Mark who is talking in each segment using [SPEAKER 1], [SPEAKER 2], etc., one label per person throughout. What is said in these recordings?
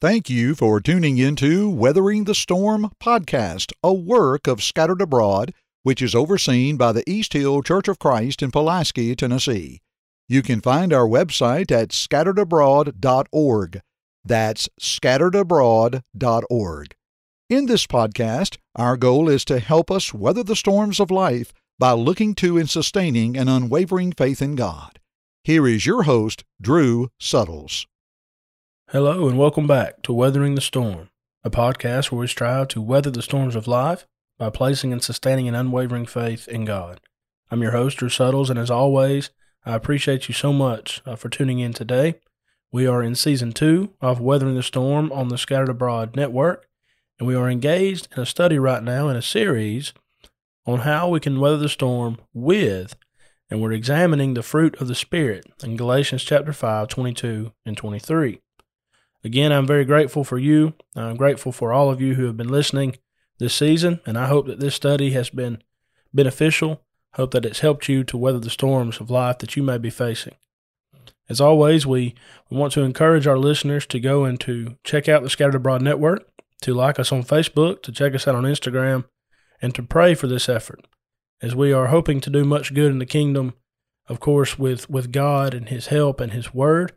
[SPEAKER 1] Thank you for tuning into Weathering the Storm podcast, a work of Scattered Abroad, which is overseen by the East Hill Church of Christ in Pulaski, Tennessee. You can find our website at scatteredabroad.org. That's scatteredabroad.org. In this podcast, our goal is to help us weather the storms of life by looking to and sustaining an unwavering faith in God. Here is your host, Drew Suttles.
[SPEAKER 2] Hello, and welcome back to Weathering the Storm, a podcast where we strive to weather the storms of life by placing and sustaining an unwavering faith in God. I'm your host, Drew Suttles, and as always, I appreciate you so much uh, for tuning in today. We are in season two of Weathering the Storm on the Scattered Abroad Network, and we are engaged in a study right now in a series on how we can weather the storm with, and we're examining the fruit of the Spirit in Galatians chapter 5, 22 and 23. Again, I'm very grateful for you. I'm grateful for all of you who have been listening this season, and I hope that this study has been beneficial. Hope that it's helped you to weather the storms of life that you may be facing. As always, we, we want to encourage our listeners to go and to check out the Scattered Abroad Network, to like us on Facebook, to check us out on Instagram, and to pray for this effort, as we are hoping to do much good in the kingdom, of course, with, with God and His help and His Word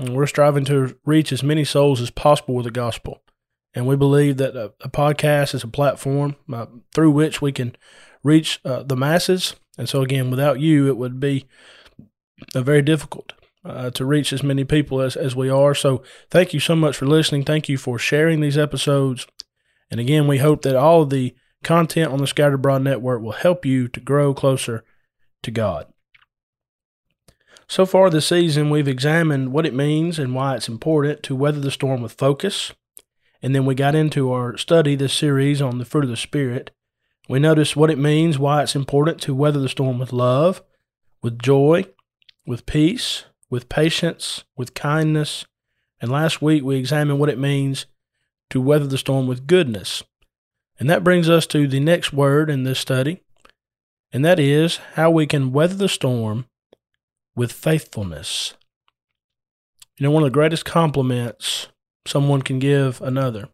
[SPEAKER 2] and we're striving to reach as many souls as possible with the gospel. And we believe that a, a podcast is a platform uh, through which we can reach uh, the masses. And so, again, without you, it would be uh, very difficult uh, to reach as many people as, as we are. So, thank you so much for listening. Thank you for sharing these episodes. And again, we hope that all of the content on the Scattered Abroad Network will help you to grow closer to God. So far this season, we've examined what it means and why it's important to weather the storm with focus. And then we got into our study, this series on the fruit of the Spirit. We noticed what it means, why it's important to weather the storm with love, with joy, with peace, with patience, with kindness. And last week, we examined what it means to weather the storm with goodness. And that brings us to the next word in this study, and that is how we can weather the storm with faithfulness. You know, one of the greatest compliments someone can give another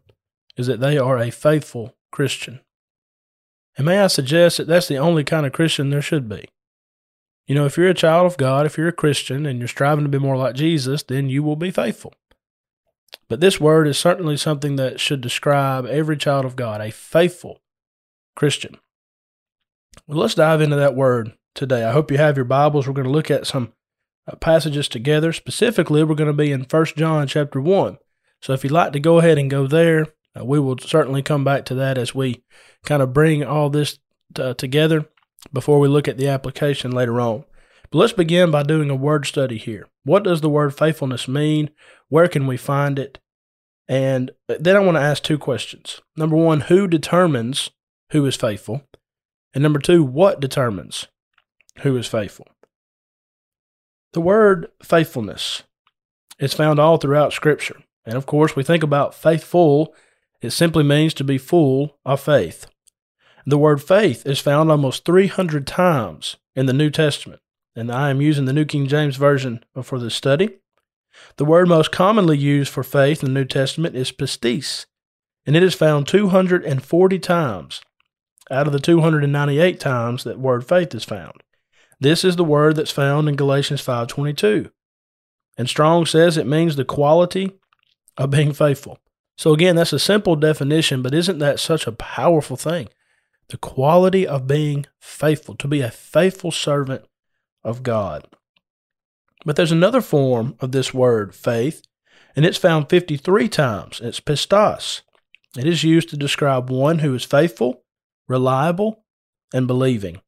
[SPEAKER 2] is that they are a faithful Christian. And may I suggest that that's the only kind of Christian there should be. You know, if you're a child of God, if you're a Christian and you're striving to be more like Jesus, then you will be faithful. But this word is certainly something that should describe every child of God, a faithful Christian. Well, let's dive into that word today. I hope you have your Bibles. We're going to look at some uh, passages together. Specifically, we're going to be in First John chapter 1. So if you'd like to go ahead and go there, uh, we will certainly come back to that as we kind of bring all this t- uh, together before we look at the application later on. But let's begin by doing a word study here. What does the word faithfulness mean? Where can we find it? And uh, then I want to ask two questions. Number one, who determines who is faithful? And number two, what determines who is faithful. The word faithfulness is found all throughout Scripture. And of course, we think about faithful, it simply means to be full of faith. The word faith is found almost 300 times in the New Testament, and I am using the New King James Version for this study. The word most commonly used for faith in the New Testament is pistis, and it is found 240 times out of the 298 times that word faith is found. This is the word that's found in Galatians 5:22. And Strong says it means the quality of being faithful. So again, that's a simple definition, but isn't that such a powerful thing? The quality of being faithful, to be a faithful servant of God. But there's another form of this word, faith, and it's found 53 times. It's pistos. It is used to describe one who is faithful, reliable, and believing.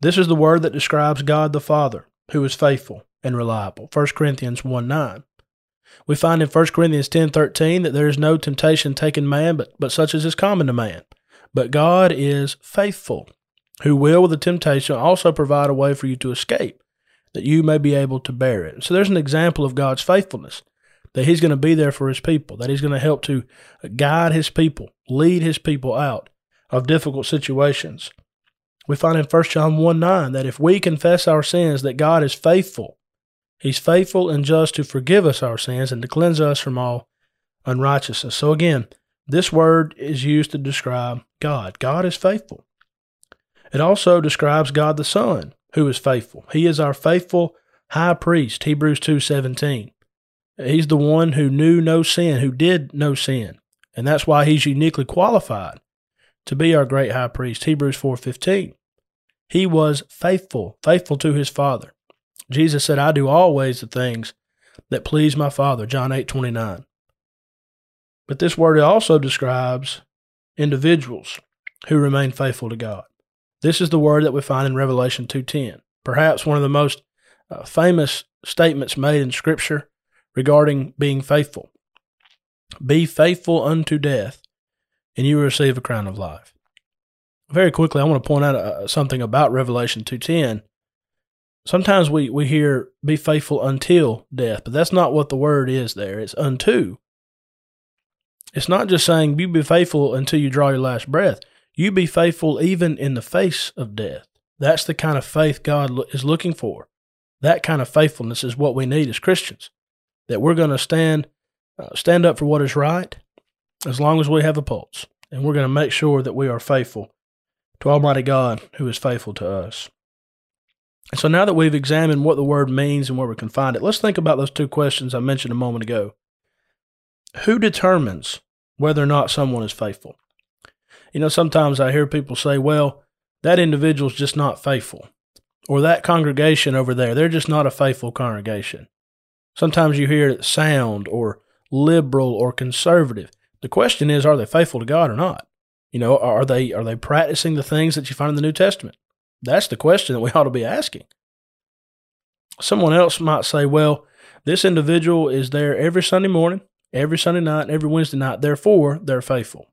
[SPEAKER 2] This is the word that describes God the Father, who is faithful and reliable. 1 Corinthians 1 9. We find in 1 Corinthians ten thirteen that there is no temptation taken man, but, but such as is common to man. But God is faithful, who will with the temptation also provide a way for you to escape, that you may be able to bear it. So there's an example of God's faithfulness, that He's going to be there for His people, that He's going to help to guide His people, lead His people out of difficult situations. We find in 1 John 1 9 that if we confess our sins, that God is faithful. He's faithful and just to forgive us our sins and to cleanse us from all unrighteousness. So again, this word is used to describe God. God is faithful. It also describes God the Son, who is faithful. He is our faithful high priest, Hebrews 2:17. He's the one who knew no sin, who did no sin. And that's why he's uniquely qualified to be our great high priest, Hebrews 4:15. He was faithful, faithful to his Father. Jesus said, "I do always the things that please my Father," John 8:29. But this word also describes individuals who remain faithful to God. This is the word that we find in Revelation 2:10, perhaps one of the most uh, famous statements made in scripture regarding being faithful. Be faithful unto death, and you will receive a crown of life. Very quickly, I want to point out uh, something about Revelation 2:10. Sometimes we, we hear be faithful until death, but that's not what the word is there. It's unto. It's not just saying you be faithful until you draw your last breath. You be faithful even in the face of death. That's the kind of faith God is looking for. That kind of faithfulness is what we need as Christians. That we're going to stand uh, stand up for what is right as long as we have a pulse. And we're going to make sure that we are faithful to Almighty God who is faithful to us. And so now that we've examined what the word means and where we can find it, let's think about those two questions I mentioned a moment ago. Who determines whether or not someone is faithful? You know, sometimes I hear people say, well, that individual's just not faithful. Or that congregation over there, they're just not a faithful congregation. Sometimes you hear sound or liberal or conservative. The question is, are they faithful to God or not? You know, are they are they practicing the things that you find in the New Testament? That's the question that we ought to be asking. Someone else might say, well, this individual is there every Sunday morning, every Sunday night, every Wednesday night, therefore they're faithful.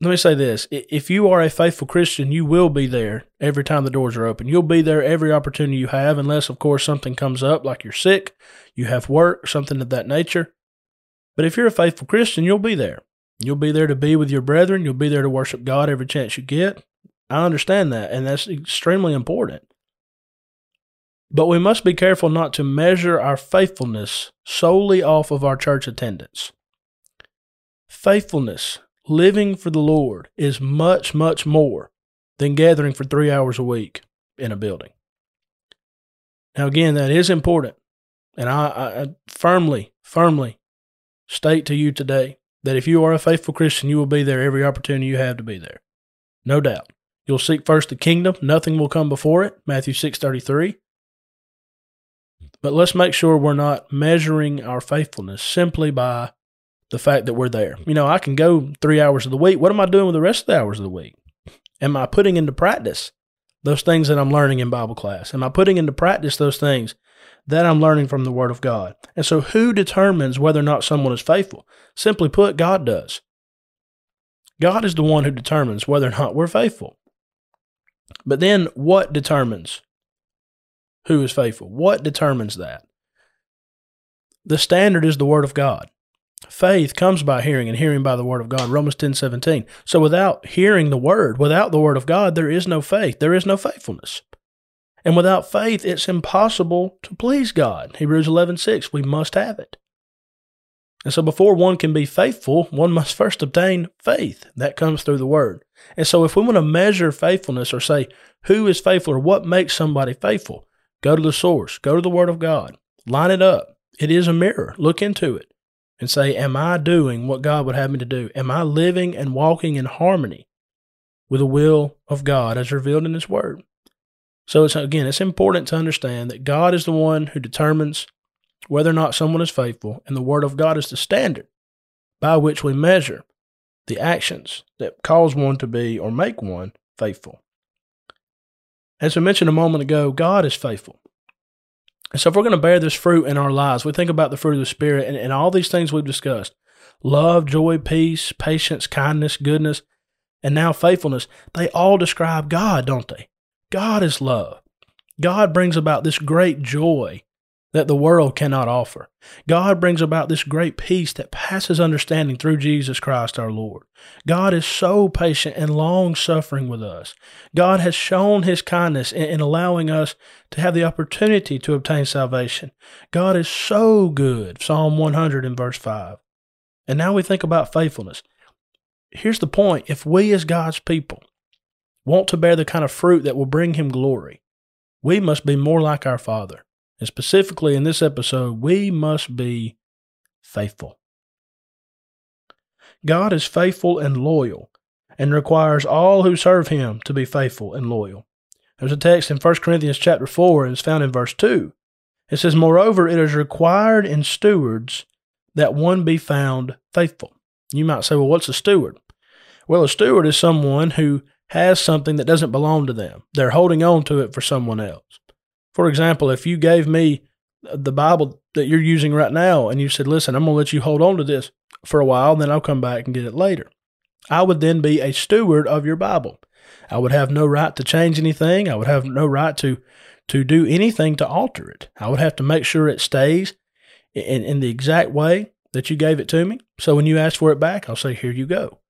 [SPEAKER 2] Let me say this if you are a faithful Christian, you will be there every time the doors are open. You'll be there every opportunity you have, unless, of course, something comes up like you're sick, you have work, something of that nature. But if you're a faithful Christian, you'll be there. You'll be there to be with your brethren. You'll be there to worship God every chance you get. I understand that, and that's extremely important. But we must be careful not to measure our faithfulness solely off of our church attendance. Faithfulness, living for the Lord, is much, much more than gathering for three hours a week in a building. Now, again, that is important. And I, I firmly, firmly state to you today that if you are a faithful Christian, you will be there every opportunity you have to be there. No doubt. You'll seek first the kingdom, nothing will come before it. Matthew 6:33. But let's make sure we're not measuring our faithfulness simply by the fact that we're there. You know, I can go 3 hours of the week. What am I doing with the rest of the hours of the week? Am I putting into practice those things that I'm learning in Bible class? Am I putting into practice those things that I'm learning from the Word of God? And so, who determines whether or not someone is faithful? Simply put, God does. God is the one who determines whether or not we're faithful. But then what determines who is faithful? What determines that? The standard is the word of God. Faith comes by hearing and hearing by the word of God. Romans 10 17. So without hearing the word, without the word of God, there is no faith. There is no faithfulness. And without faith, it's impossible to please God. Hebrews 11 6. We must have it. And so before one can be faithful, one must first obtain faith. That comes through the word. And so if we want to measure faithfulness or say who is faithful or what makes somebody faithful, go to the source, go to the word of God, line it up. It is a mirror. Look into it and say, Am I doing what God would have me to do? Am I living and walking in harmony with the will of God as revealed in His Word? So it's again, it's important to understand that God is the one who determines whether or not someone is faithful, and the Word of God is the standard by which we measure the actions that cause one to be or make one faithful. As we mentioned a moment ago, God is faithful. And so, if we're going to bear this fruit in our lives, we think about the fruit of the Spirit and, and all these things we've discussed love, joy, peace, patience, kindness, goodness, and now faithfulness. They all describe God, don't they? God is love. God brings about this great joy that the world cannot offer. God brings about this great peace that passes understanding through Jesus Christ our Lord. God is so patient and long suffering with us. God has shown his kindness in, in, allowing us to have the opportunity to obtain salvation. God is so good. Psalm 100 and verse 5. And now we think about faithfulness. Here's the point if we as God's people want to bear the kind of fruit that will bring him glory, we must be more like our Father. And specifically in this episode, we must be faithful. God is faithful and loyal and requires all who serve him to be faithful and loyal. There's a text in 1 Corinthians chapter 4 and it's found in verse 2. It says, Moreover, it is required in stewards that one be found faithful. You might say, Well, what's a steward? Well, a steward is someone who has something that doesn't belong to them. They're holding on to it for someone else. For example, if you gave me the Bible that you're using right now and you said, listen, I'm going to let you hold on to this for a while, then I'll come back and get it later. I would then be a steward of your Bible. I would have no right to change anything. I would have no right to to do anything to alter it. I would have to make sure it stays in, in the exact way that you gave it to me. So when you ask for it back, I'll say, Here you go.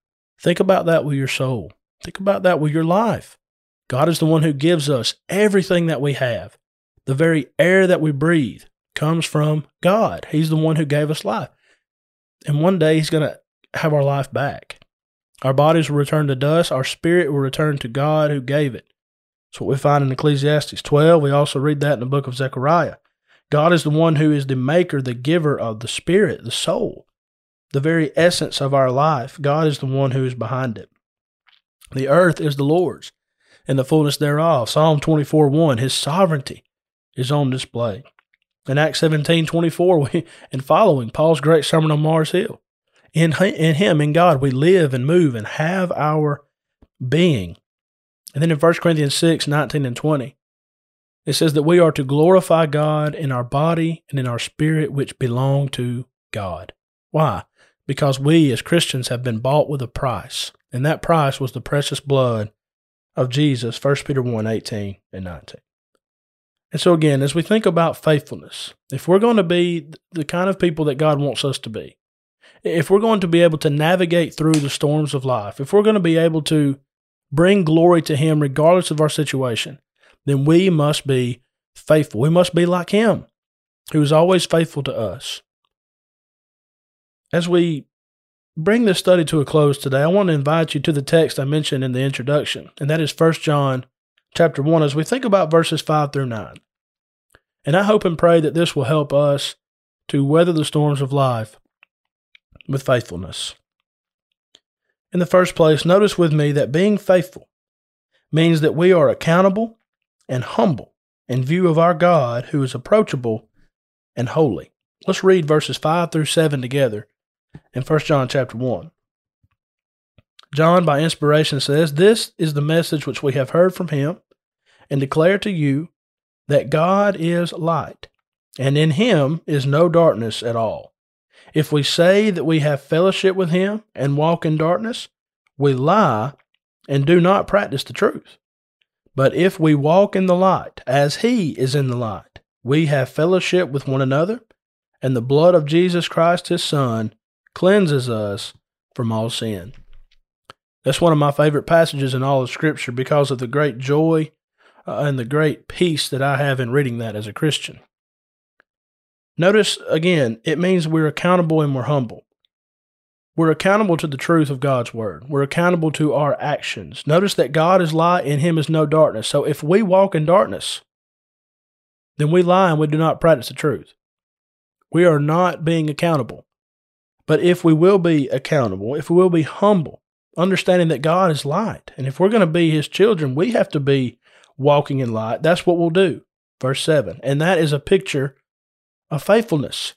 [SPEAKER 2] Think about that with your soul. Think about that with your life. God is the one who gives us everything that we have. The very air that we breathe comes from God. He's the one who gave us life. And one day He's going to have our life back. Our bodies will return to dust. Our spirit will return to God who gave it. That's what we find in Ecclesiastes 12. We also read that in the book of Zechariah. God is the one who is the maker, the giver of the spirit, the soul, the very essence of our life. God is the one who is behind it. The earth is the Lord's and the fullness thereof. Psalm 24 1, His sovereignty is on display. In Acts 17 24 and following, Paul's great sermon on Mars Hill. In, in Him, in God, we live and move and have our being. And then in 1 Corinthians 6 19 and 20, it says that we are to glorify God in our body and in our spirit, which belong to God. Why? Because we as Christians have been bought with a price, and that price was the precious blood of Jesus, 1 Peter 1 18 and 19. And so, again, as we think about faithfulness, if we're going to be the kind of people that God wants us to be, if we're going to be able to navigate through the storms of life, if we're going to be able to bring glory to Him regardless of our situation, then we must be faithful. We must be like Him, who is always faithful to us. As we bring this study to a close today, I want to invite you to the text I mentioned in the introduction, and that is 1 John chapter 1 as we think about verses 5 through 9. And I hope and pray that this will help us to weather the storms of life with faithfulness. In the first place, notice with me that being faithful means that we are accountable and humble in view of our God who is approachable and holy. Let's read verses 5 through 7 together in 1 John chapter 1. John, by inspiration, says, This is the message which we have heard from him and declare to you that God is light, and in him is no darkness at all. If we say that we have fellowship with him and walk in darkness, we lie and do not practice the truth. But if we walk in the light, as he is in the light, we have fellowship with one another, and the blood of Jesus Christ his Son cleanses us from all sin. That's one of my favorite passages in all of Scripture because of the great joy uh, and the great peace that I have in reading that as a Christian. Notice again, it means we're accountable and we're humble. We're accountable to the truth of God's word. We're accountable to our actions. Notice that God is light and him is no darkness. So if we walk in darkness, then we lie and we do not practice the truth. We are not being accountable. But if we will be accountable, if we will be humble, understanding that God is light, and if we're going to be his children, we have to be walking in light. That's what we'll do. Verse 7. And that is a picture of faithfulness.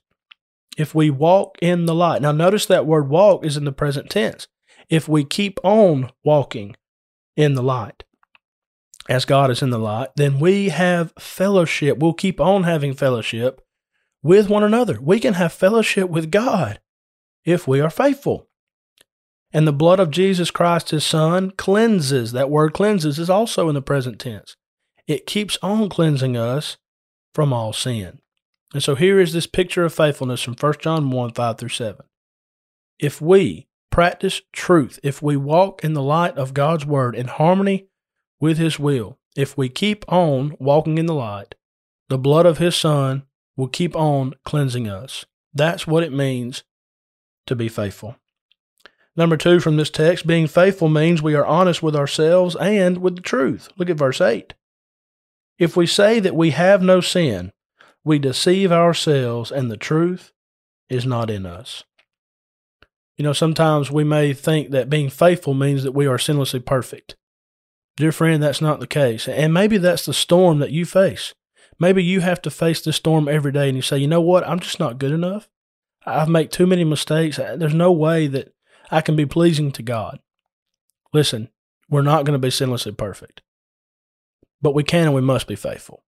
[SPEAKER 2] If we walk in the light. Now, notice that word walk is in the present tense. If we keep on walking in the light, as God is in the light, then we have fellowship. We'll keep on having fellowship with one another. We can have fellowship with God if we are faithful. And the blood of Jesus Christ, his Son, cleanses. That word cleanses is also in the present tense. It keeps on cleansing us from all sin. And so here is this picture of faithfulness from 1 John 1 5 through 7. If we practice truth, if we walk in the light of God's word in harmony with his will, if we keep on walking in the light, the blood of his son will keep on cleansing us. That's what it means to be faithful. Number two from this text, being faithful means we are honest with ourselves and with the truth. Look at verse 8. If we say that we have no sin, we deceive ourselves and the truth is not in us. You know, sometimes we may think that being faithful means that we are sinlessly perfect. Dear friend, that's not the case. And maybe that's the storm that you face. Maybe you have to face this storm every day and you say, you know what? I'm just not good enough. I've made too many mistakes. Uh, there's no way that I can be pleasing to God. Listen, we're not going to be sinlessly perfect, but we can and we must be faithful.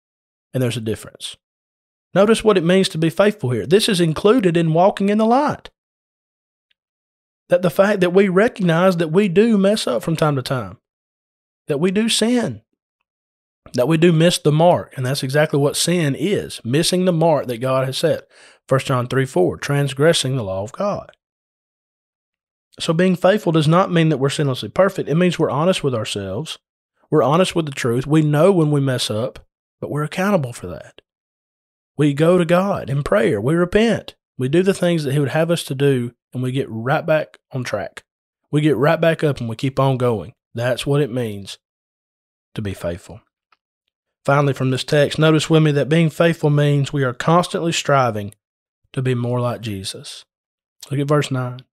[SPEAKER 2] And there's a difference. Notice what it means to be faithful here. This is included in walking in the light. That the fact that we recognize that we do mess up from time to time, that we do sin, that we do miss the mark. And that's exactly what sin is missing the mark that God has set. 1 John 3 4, transgressing the law of God. So being faithful does not mean that we're sinlessly perfect. It means we're honest with ourselves. We're honest with the truth. We know when we mess up, but we're accountable for that. We go to God in prayer. We repent. We do the things that He would have us to do, and we get right back on track. We get right back up and we keep on going. That's what it means to be faithful. Finally, from this text, notice with me that being faithful means we are constantly striving to be more like Jesus. Look at verse 9. It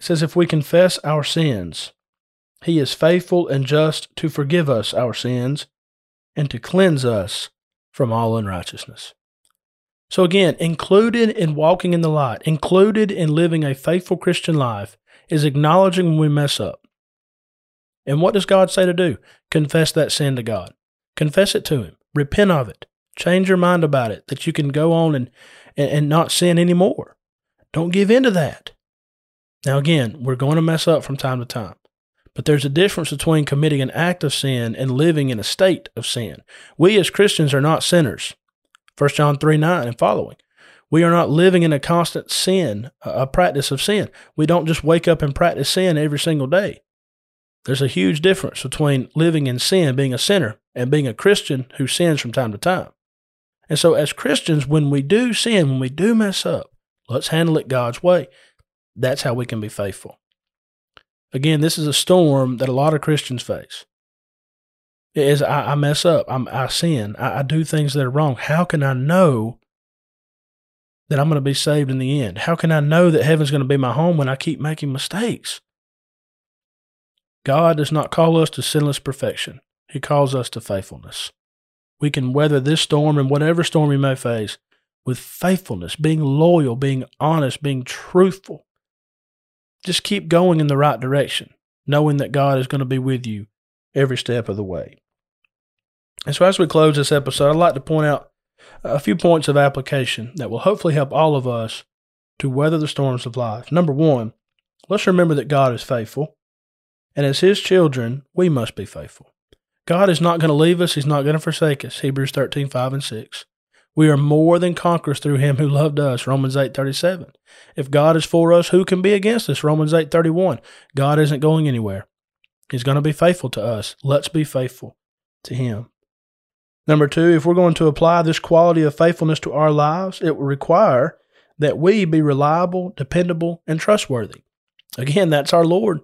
[SPEAKER 2] says, If we confess our sins, he is faithful and just to forgive us our sins and to cleanse us from all unrighteousness. So, again, included in walking in the light, included in living a faithful Christian life, is acknowledging when we mess up. And what does God say to do? Confess that sin to God. Confess it to Him. Repent of it. Change your mind about it that you can go on and, and, and not sin anymore. Don't give in to that. Now, again, we're going to mess up from time to time. But there's a difference between committing an act of sin and living in a state of sin. We as Christians are not sinners. 1 John 3 9 and following. We are not living in a constant sin, a practice of sin. We don't just wake up and practice sin every single day. There's a huge difference between living in sin, being a sinner, and being a Christian who sins from time to time. And so, as Christians, when we do sin, when we do mess up, let's handle it God's way. That's how we can be faithful. Again, this is a storm that a lot of Christians face. It is I, I mess up, I'm, i sin, I, I do things that are wrong. How can I know that I'm going to be saved in the end? How can I know that heaven's going to be my home when I keep making mistakes? God does not call us to sinless perfection. He calls us to faithfulness. We can weather this storm and whatever storm we may face with faithfulness, being loyal, being honest, being truthful, just keep going in the right direction, knowing that God is going to be with you every step of the way. And so, as we close this episode, I'd like to point out a few points of application that will hopefully help all of us to weather the storms of life. Number one, let's remember that God is faithful, and as His children, we must be faithful. God is not going to leave us, He's not going to forsake us. Hebrews 13, 5 and 6. We are more than conquerors through him who loved us. Romans 8:37. If God is for us, who can be against us? Romans 8:31. God isn't going anywhere. He's going to be faithful to us. Let's be faithful to him. Number 2, if we're going to apply this quality of faithfulness to our lives, it will require that we be reliable, dependable, and trustworthy. Again, that's our Lord.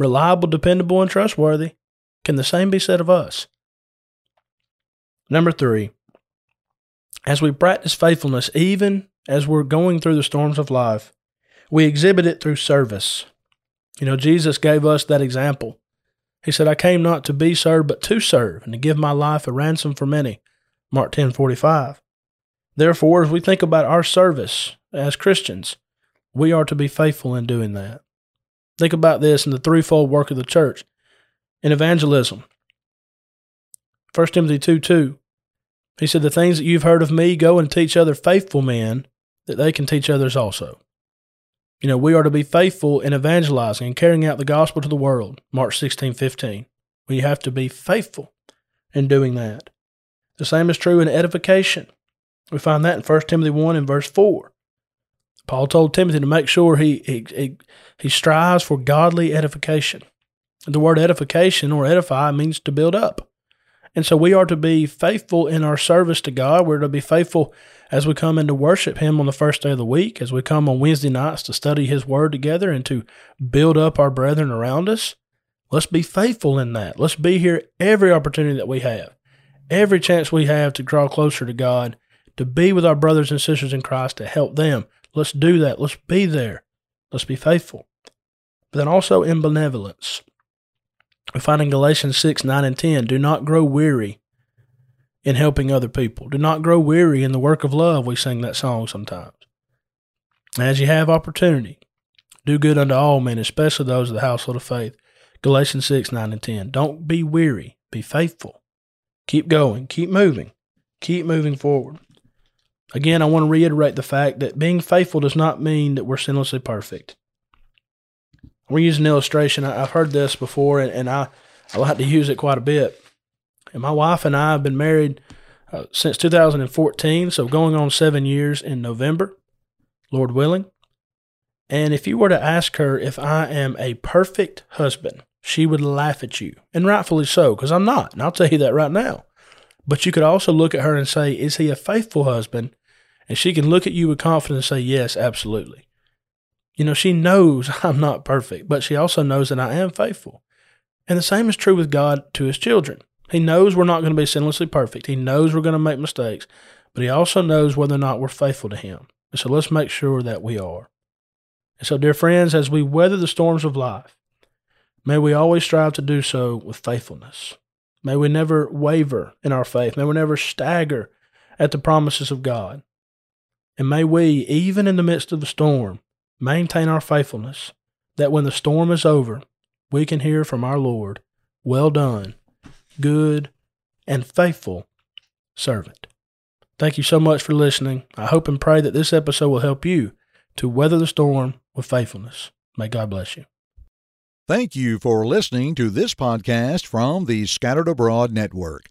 [SPEAKER 2] Reliable, dependable, and trustworthy. Can the same be said of us? Number 3, as we practice faithfulness, even as we're going through the storms of life, we exhibit it through service. You know, Jesus gave us that example. He said, I came not to be served, but to serve, and to give my life a ransom for many. Mark ten forty five. Therefore, as we think about our service as Christians, we are to be faithful in doing that. Think about this in the threefold work of the church. In evangelism, 1 Timothy 2 2, he said, The things that you've heard of me, go and teach other faithful men that they can teach others also. You know, we are to be faithful in evangelizing and carrying out the gospel to the world. Mark 16, 15. We have to be faithful in doing that. The same is true in edification. We find that in 1 Timothy 1 and verse 4. Paul told Timothy to make sure he, he, he, he strives for godly edification. The word edification or edify means to build up. And so we are to be faithful in our service to God. We're to be faithful as we come in to worship Him on the first day of the week, as we come on Wednesday nights to study His Word together and to build up our brethren around us. Let's be faithful in that. Let's be here every opportunity that we have, every chance we have to draw closer to God, to be with our brothers and sisters in Christ, to help them. Let's do that. Let's be there. Let's be faithful. But then also in benevolence. We find in Galatians 6, 9, and 10 do not grow weary in helping other people. Do not grow weary in the work of love. We sing that song sometimes. As you have opportunity, do good unto all men, especially those of the household of faith. Galatians 6, 9, and 10. Don't be weary. Be faithful. Keep going. Keep moving. Keep moving forward. Again, I want to reiterate the fact that being faithful does not mean that we're sinlessly perfect we use an illustration. I, have heard this before, and, and I, I like to use it quite a bit. And my wife and I have been married uh, since 2014, so going on seven years in November, Lord willing. And if you were to ask her if I am a perfect husband, she would laugh at you, and rightfully so, because I'm not. And I'll tell you that right now. But you could also look at her and say, Is he a faithful husband? And she can look at you with confidence and say, Yes, absolutely. You know, she knows I'm not perfect, but she also knows that I am faithful. And the same is true with God to his children. He knows we're not going to be sinlessly perfect. He knows we're going to make mistakes, but he also knows whether or not we're faithful to him. And so let's make sure that we are. And so, dear friends, as we weather the storms of life, may we always strive to do so with faithfulness. May we never waver in our faith. May we never stagger at the promises of God. And may we, even in the midst of the storm, maintain our faithfulness, that when the storm is over, we can hear from our Lord, Well done, good and faithful servant. Thank you so much for listening. I hope and pray that this episode will help you to weather the storm with faithfulness. May God bless you.
[SPEAKER 1] Thank you for listening to this podcast from the Scattered Abroad Network.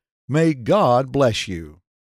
[SPEAKER 1] May God bless you.